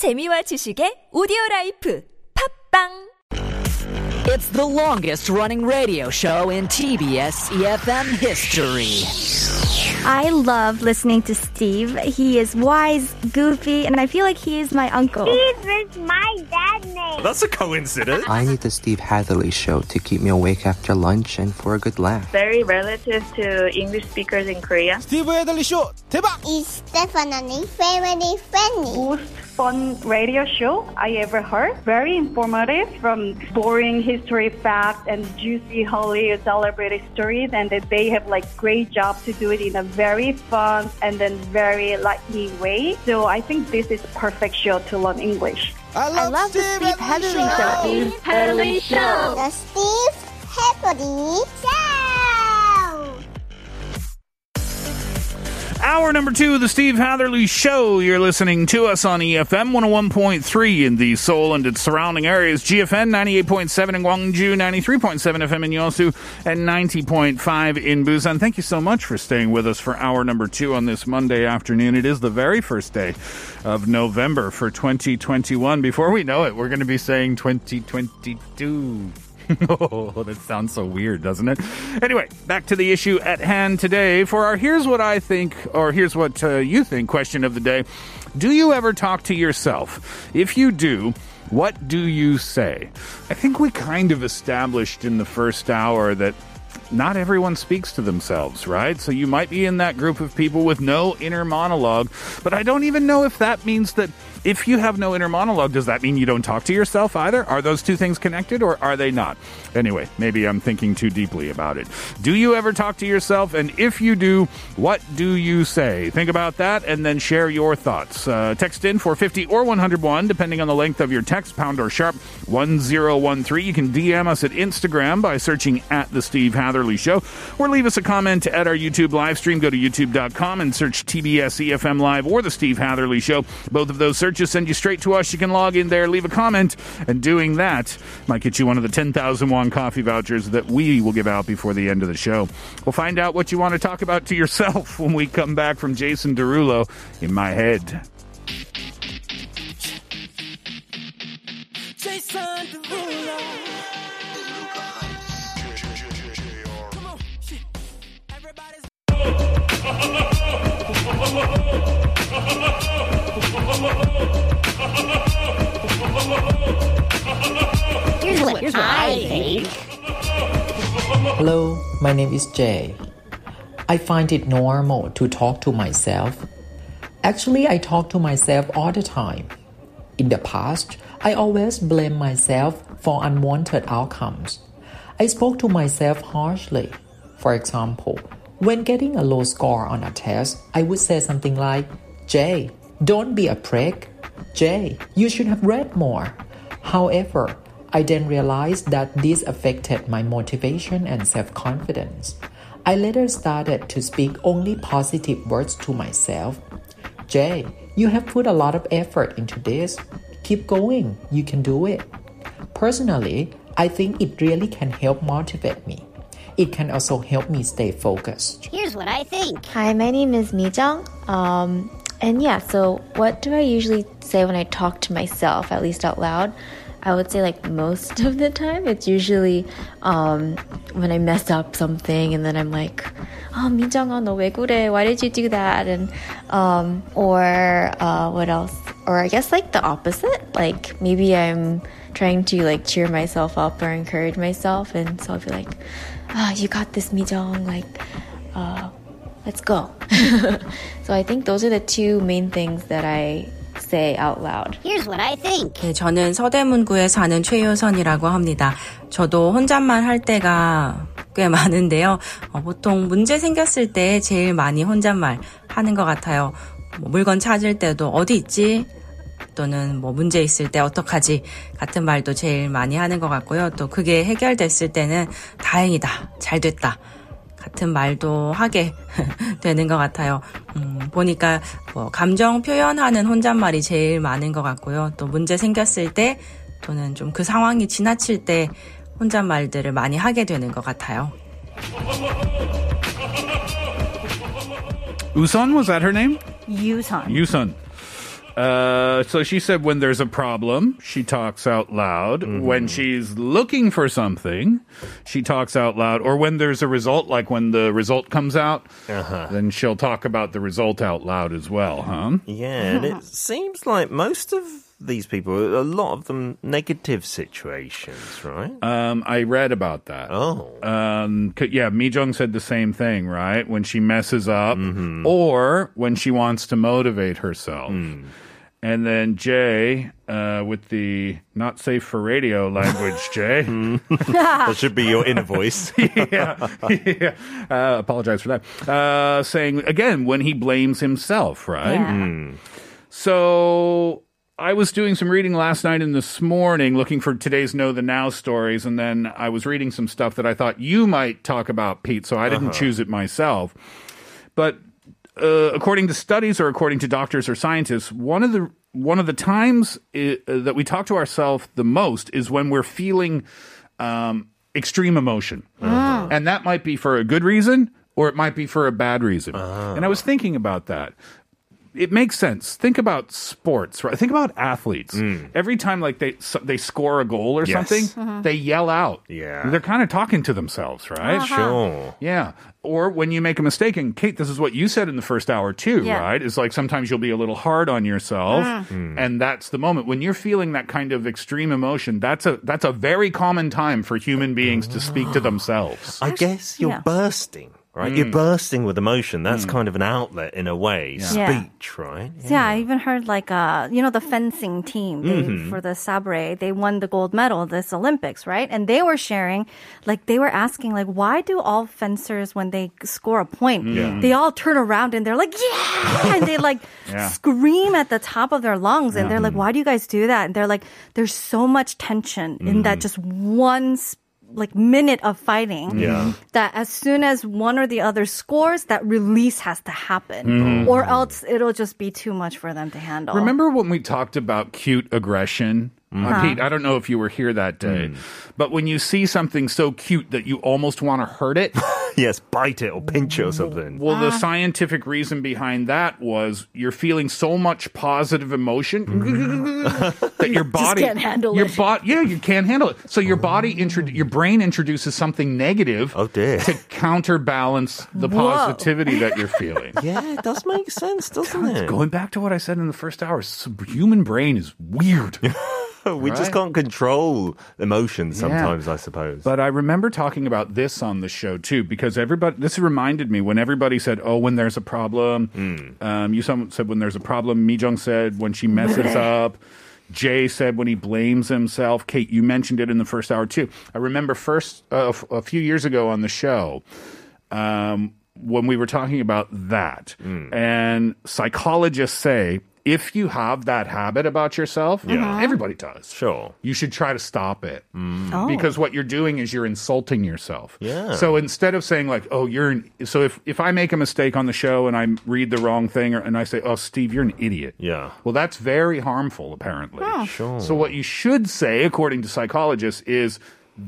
재미와 지식의 오디오 라이프. 팝빵 It's the longest running radio show in TBS EFM history. I love listening to Steve. He is wise, goofy, and I feel like he is my uncle. Steve is my dad name. That's a coincidence. I need the Steve Hadley show to keep me awake after lunch and for a good laugh. Very relative to English speakers in Korea. Steve Hadley show, 대박! Is definitely family friendly. Most fun radio show I ever heard. Very informative from boring his facts and juicy Hollywood celebrity stories and that they have like great job to do it in a very fun and then very lightly way. So I think this is perfect show to learn English. I love, love the Steve Steve Hatherly Hatherly show. show. The Steve Happily Show. Hour number two of the Steve Hatherly Show. You're listening to us on EFM 101.3 in the Seoul and its surrounding areas, GFN 98.7 in Gwangju, 93.7 FM in Yosu, and 90.5 in Busan. Thank you so much for staying with us for hour number two on this Monday afternoon. It is the very first day of November for 2021. Before we know it, we're going to be saying 2022. oh, that sounds so weird, doesn't it? Anyway, back to the issue at hand today. For our Here's What I Think, or Here's What uh, You Think question of the day Do you ever talk to yourself? If you do, what do you say? I think we kind of established in the first hour that not everyone speaks to themselves, right? So you might be in that group of people with no inner monologue, but I don't even know if that means that if you have no inner monologue, does that mean you don't talk to yourself either? Are those two things connected or are they not? Anyway, maybe I'm thinking too deeply about it. Do you ever talk to yourself? And if you do, what do you say? Think about that and then share your thoughts. Uh, text in for 50 or 101, depending on the length of your text, pound or sharp 1013. You can DM us at Instagram by searching at The Steve Hatherly Show or leave us a comment at our YouTube live stream. Go to youtube.com and search TBS EFM Live or The Steve Hatherly Show. Both of those searches send you straight to us. You can log in there, leave a comment, and doing that might get you one of the 10,000 won coffee vouchers that we will give out before the end of the show. We'll find out what you want to talk about to yourself when we come back from Jason Derulo in my head. My name is Jay. I find it normal to talk to myself. Actually, I talk to myself all the time. In the past, I always blame myself for unwanted outcomes. I spoke to myself harshly. For example, when getting a low score on a test, I would say something like, Jay, don't be a prick. Jay, you should have read more. However, I then realized that this affected my motivation and self confidence. I later started to speak only positive words to myself. Jay, you have put a lot of effort into this. Keep going, you can do it. Personally, I think it really can help motivate me. It can also help me stay focused. Here's what I think. Hi, my name is Mijang. Um, and yeah, so what do I usually say when I talk to myself, at least out loud? I would say like most of the time, it's usually um, when I mess up something and then I'm like, oh, 민정아, 너 왜 그래? Why did you do that? And, um, or uh, what else? Or I guess like the opposite. Like maybe I'm trying to like cheer myself up or encourage myself. And so I'll be like, ah, you got this, Mijong. Like, uh, let's go. so I think those are the two main things that I say out loud. Here's what I think. 네, 저는 서대문구에 사는 최효선이라고 합니다. 저도 혼잣말 할 때가 꽤 많은데요. 어, 보통 문제 생겼을 때 제일 많이 혼잣말 하는 것 같아요. 뭐 물건 찾을 때도 어디 있지? 또는 뭐 문제 있을 때 어떡하지? 같은 말도 제일 많이 하는 것 같고요. 또 그게 해결됐을 때는 다행이다. 잘 됐다. 같은 말도 하게 되는 것 같아요. 음, 보니까 뭐 감정 표현하는 혼잣말이 제일 많은 것 같고요. 또 문제 생겼을 때 또는 좀 그 상황이 지나칠 때 혼잣말들을 많이 하게 되는 것 같아요. Uson, was that her name? Yusan. Yusun. Uh, so she said when there's a problem, she talks out loud. When she's looking for something, she talks out loud. Or when there's a result, like when the result comes out, then she'll talk about the result out loud as well, huh? Yeah, and it seems like most of these people, a lot of them negative situations, right? Um, I read about that. Oh. Um, yeah, Mi Jung said the same thing, right? When she messes up or when she wants to motivate herself. And then Jay, uh, with the not safe for radio language, Jay. that should be your inner voice. yeah, yeah. Uh, apologize for that. Uh, saying again when he blames himself, right? Hmm. So I was doing some reading last night and this morning, looking for today's Know the Now stories, and then I was reading some stuff that I thought you might talk about, Pete. So I didn't choose it myself, but. Uh, according to studies or according to doctors or scientists, one of the one of the times uh, that we talk to ourselves the most is when we're feeling um, extreme emotion, and that might be for a good reason or it might be for a bad reason. And I was thinking about that. It makes sense. Think about sports, right? Think about athletes. Mm. Every time like they so- they score a goal or Yes. something, uh-huh. Uh-huh. they yell out. Yeah. they're kind of talking to themselves, right? Uh-huh. Sure. Yeah. Or when you make a mistake, and Kate, this is what you said in the first hour too, Yeah. right? It's like sometimes you'll be a little hard on yourself, hmm. and that's the moment when you're feeling that kind of extreme emotion. That's a that's a very common time for human beings to speak to themselves. I guess you're yeah. bursting, right? You're mm. bursting with emotion. That's mm. kind of an outlet in a way. Yeah. Speech, right? Yeah, I even heard like uh, you know, the fencing team they, Mm-hmm. for the sabre. They won the gold medal this Olympics, right? And they were sharing, like they were asking, like, why do all fencers when they score a point, mm. they all turn around and they're like, yeah, and they like Yeah. scream at the top of their lungs, and they're like, why do you guys do that? And they're like, there's so much tension in that mm-hmm. just one. s- like minute of fighting Yeah. that as soon as one or the other scores that release has to happen mm. or else it'll just be too much for them to handle Remember when we talked about cute aggression? Uh, Pete, I don't know if you were here that day, hmm. but when you see something so cute that you almost want to hurt it, Yes, bite it or pinch it or something. well, the ah. scientific reason behind that was you're feeling so much positive emotion mm-hmm. that your body can't handle your it. body, yeah, you can't handle it. So your body, intro- your brain introduces something negative Oh, dear. to counterbalance the positivity that you're feeling. Yeah, it does make sense, doesn't it? Going back to what I said in the first hour, human brain is weird. we just can't control emotions sometimes, I suppose. But I remember talking about this on the show too, because everybody. This reminded me when everybody said, "Oh, when there's a problem." Um, you said when there's a problem. Mi Jung said when she messes up. Jay said when he blames himself. Kate, you mentioned it in the first hour too. I remember first uh, f- a few years ago on the show. Um, when we were talking about that, and psychologists say if you have that habit about yourself, yeah. Uh-huh. everybody does. Sure. You should try to stop it. Mm. Oh. Because what you're doing is you're insulting yourself. Yeah. So instead of saying like, "Oh, you're," an, so if if I make a mistake on the show and I read the wrong thing, or, and I say, "Oh, Steve, you're an idiot," Yeah. well, that's very harmful, apparently. Sure. So what you should say, according to psychologists, is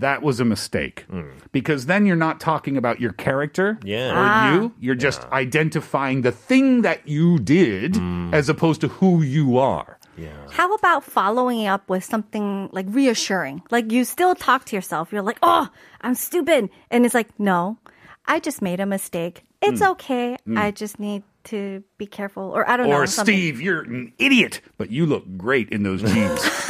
that was a mistake, because then you're not talking about your character Yeah. or ah. you. You're just identifying the thing that you did, mm. as opposed to who you are. Yeah. How about following up with something like reassuring? Like you still talk to yourself. You're like, oh, I'm stupid. And it's like, no, I just made a mistake. It's mm. okay. Mm. I just need to be careful. Or I don't know. Or. Steve, you're an idiot, but you look great in those jeans.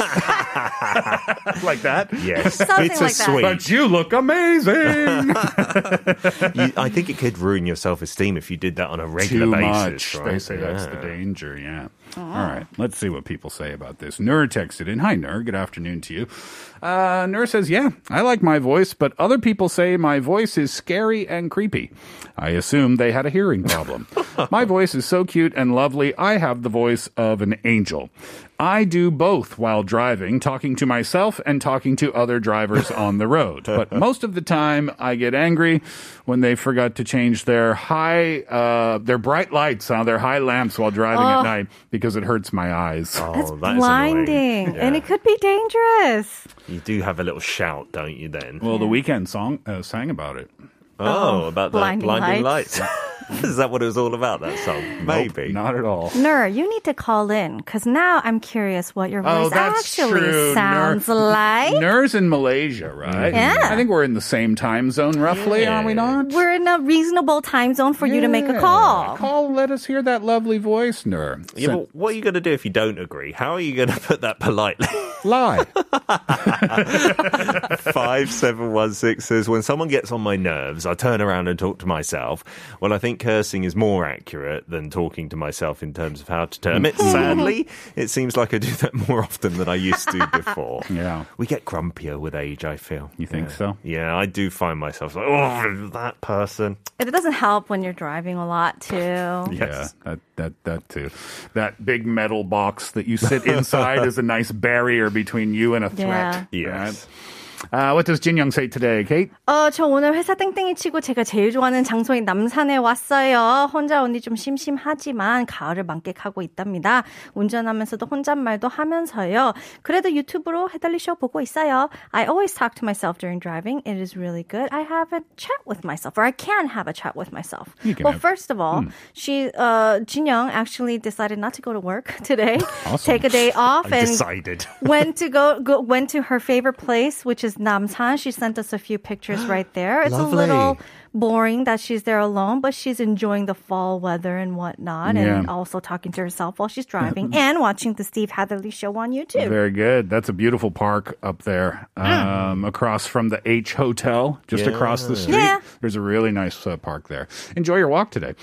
like that? Yes. Something Bitter like that. sweet. But you look amazing. You- I think it could ruin your self esteem if you did that on a regular Too basis. much. Right? They say that's the danger, yeah. All right, let's see what people say about this. Nur texted in. Hi, Nur. Good afternoon to you. Uh, Nur says, Yeah, I like my voice, but other people say my voice is scary and creepy. I assume they had a hearing problem. My voice is so cute and lovely. I have the voice of an angel. I do both while driving, talking to myself and talking to other drivers on the road. But most of the time, I get angry when they forgot to change their high, uh, their bright lights on their high lamps while driving at night because it hurts my eyes. Oh, That's that is annoying. blinding. And it could be dangerous. You do have a little shout, don't you? Then. Well, the Weeknd song uh, sang about it. oh, about the blinding blinding lights. lights. Is that what it was all about? That song? Maybe. Not at all. Nur, you need to call in because now I'm curious what your Oh, voice that's actually true. sounds Nur- like. Nur's in Malaysia, right? Yeah. I think we're in the same time zone, roughly, are we not? We're in a reasonable time zone for you to make a Yeah. call. Call, let us hear that lovely voice, Nur. Yeah, Send- but what are you going to do if you don't agree? How are you going to put that politely? Lie. 5716 says, when someone gets on my nerves, I turn around and talk to myself. Well, I think cursing is more accurate than talking to myself in terms of how to term it. Mm. Sadly, it seems like I do that more often than I used to before. Yeah. We get grumpier with age, I feel. You think Yeah. so? Yeah, I do find myself like, oh, that person. It doesn't help when you're driving a lot too. Yeah, that, that, that too. That big metal box that you sit inside is a nice barrier between you and a threat. Yes. Uh, what does Jin Young say today, Kate? 어, 저 오늘 회사 땡땡이 치고 제가 제일 좋아하는 장소인 남산에 왔어요. 혼자 오니 좀 심심하지만 가을을 만끽하고 있답니다. 운전하면서도 혼잣말도 하면서요. 그래도 유튜브로 해달리 쇼 보고 있어요. I always talk to myself during driving. It is really good. I have a chat with myself, or I can have a chat with myself. Well, have- first of all, she, uh, Jin Young actually decided not to go to work today. Awesome. Take a day off I and decided. went to go, go went to her favorite place, which is Namsan. She sent us a few pictures right there. It's Lovely. a little boring that she's there alone, but she's enjoying the fall weather and whatnot, and also talking to herself while she's driving and watching the Steve Hatherly show on YouTube. Very good. That's a beautiful park up there, um, across from the H Hotel, just across the street. Yeah. There's a really nice uh, park there. Enjoy your walk today.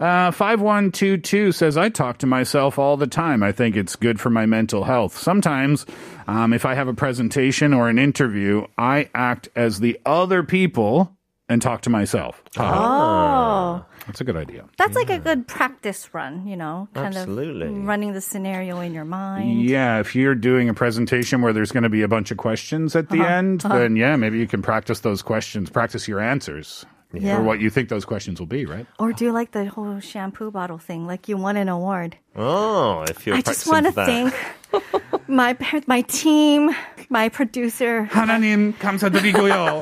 Uh, 5122 says, I talk to myself all the time. I think it's good for my mental health. Sometimes, um, if I have a presentation or an interview, I act as the other people and talk to myself. Oh, That's a good idea. that's like a good practice run, you know, kind Absolutely. of running the scenario in your mind. Yeah, if you're doing a presentation where there's going to be a bunch of questions at the Uh-huh. end, then yeah, maybe you can practice those questions, practice your answers Yeah. for what you think those questions will be, right? Or do you like the whole shampoo bottle thing? Like you won an award. Oh, if you're I just practicing want to for that. thank my par- my team, my producer. 하나님 감사드리고요.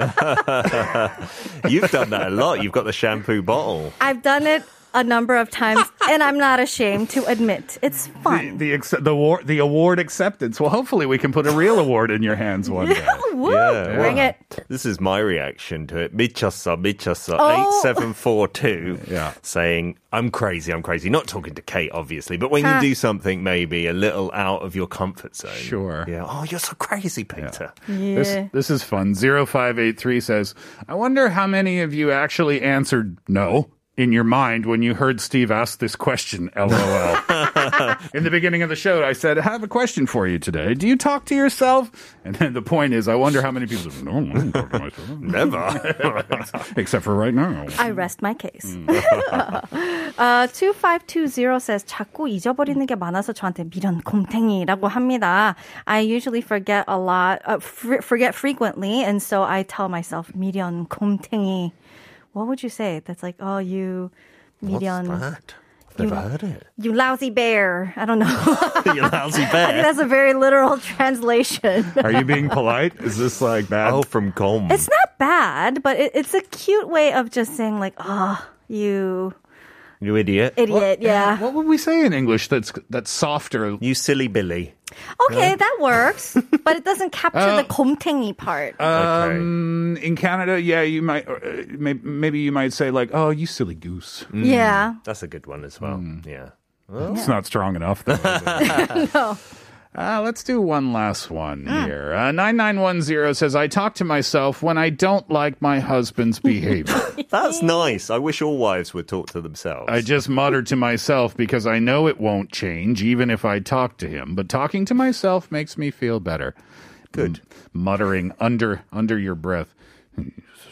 You've done that a lot. You've got the shampoo bottle. I've done it a number of times, and I'm not ashamed to admit it's the fun. the, ex- the award the award acceptance. Well, hopefully we can put a real award in your hands one day. Woo, Yeah. bring it. This is my reaction to it. 미쳤어, 미쳤어. Oh. 8742. Yeah. Saying, I'm crazy, I'm crazy. Not talking to Kate, obviously, but when Huh. you do something maybe a little out of your comfort zone. Sure. Yeah. Oh, you're so crazy, Peter. This Yeah. this is fun. 0583 says, I wonder how many of you actually answered no in your mind when you heard Steve ask this question, LOL. in the beginning of the show, I said, I have a question for you today. Do you talk to yourself? And then the point is, I wonder how many people said, no, I don't talk to myself. Never. Except for right now. I rest my case. uh, 2520 says, 자꾸 잊어버리는 게 많아서 저한테 미련 곰탱이라고 합니다. I usually forget a lot, uh, fr- forget frequently, and so I tell myself, 미련 곰탱이. What would you say? That's like, oh, you mi련, What's that? Never heard it. you lousy bear. I don't know. you lousy I think bear. that's a very literal translation. Are you being polite? Is this like bad? Oh, from Gom. It's not bad, but it, it's a cute way of just saying like, oh, you you idiot. Idiot, what, yeah. What would we say in English that's that's softer? You silly Billy. Okay, that works, but it doesn't capture uh, the komtengi part. Um, okay. In Canada, yeah, you might uh, maybe you might say like, "Oh, you silly goose." Mm. Yeah, that's a good one as well. Mm. Yeah, well, it's yeah. not strong enough. Though, no. Uh, let's do one last one mm. here. Uh, 9910 says, I talk to myself when I don't like my husband's behavior. That's nice. I wish all wives would talk to themselves. I just mutter to myself because I know it won't change even if I talk to him. But talking to myself makes me feel better. Good. muttering under under your breath.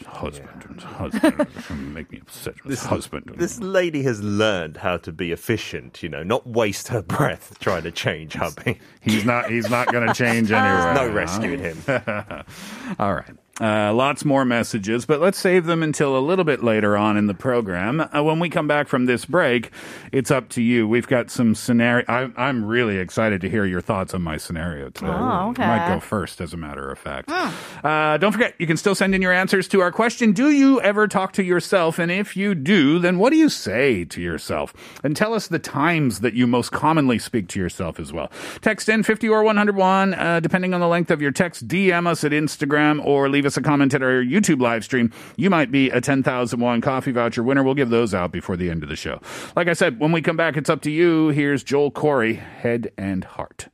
Husband, husband, make me upset. This husband. This lady has learned how to be efficient, you know, not waste her breath trying to change hubby. He's not. He's not going to change anyway. no rescuing him. All right. Uh, lots more messages, but let's save them until a little bit later on in the program. Uh, when we come back from this break, it's up to you. We've got some scenario. I, I'm really excited to hear your thoughts on my scenario today. Oh, okay. I might go first, as a matter of fact. Uh, don't forget, you can still send in your answers to our question. Do you ever talk to yourself? And if you do, then what do you say to yourself? And tell us the times that you most commonly speak to yourself as well. Text in 50 or 101, uh, depending on the length of your text. DM us at Instagram or leave us a comment at our YouTube live stream. You might be a 10,001 coffee voucher winner. We'll give those out before the end of the show. Like I said, when we come back, it's up to you. Here's Joel Corry, Head and Heart.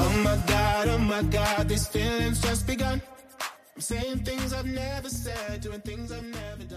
Oh my god, oh my god, these feelings just begun. I'm saying things I've never said, doing things I've never done.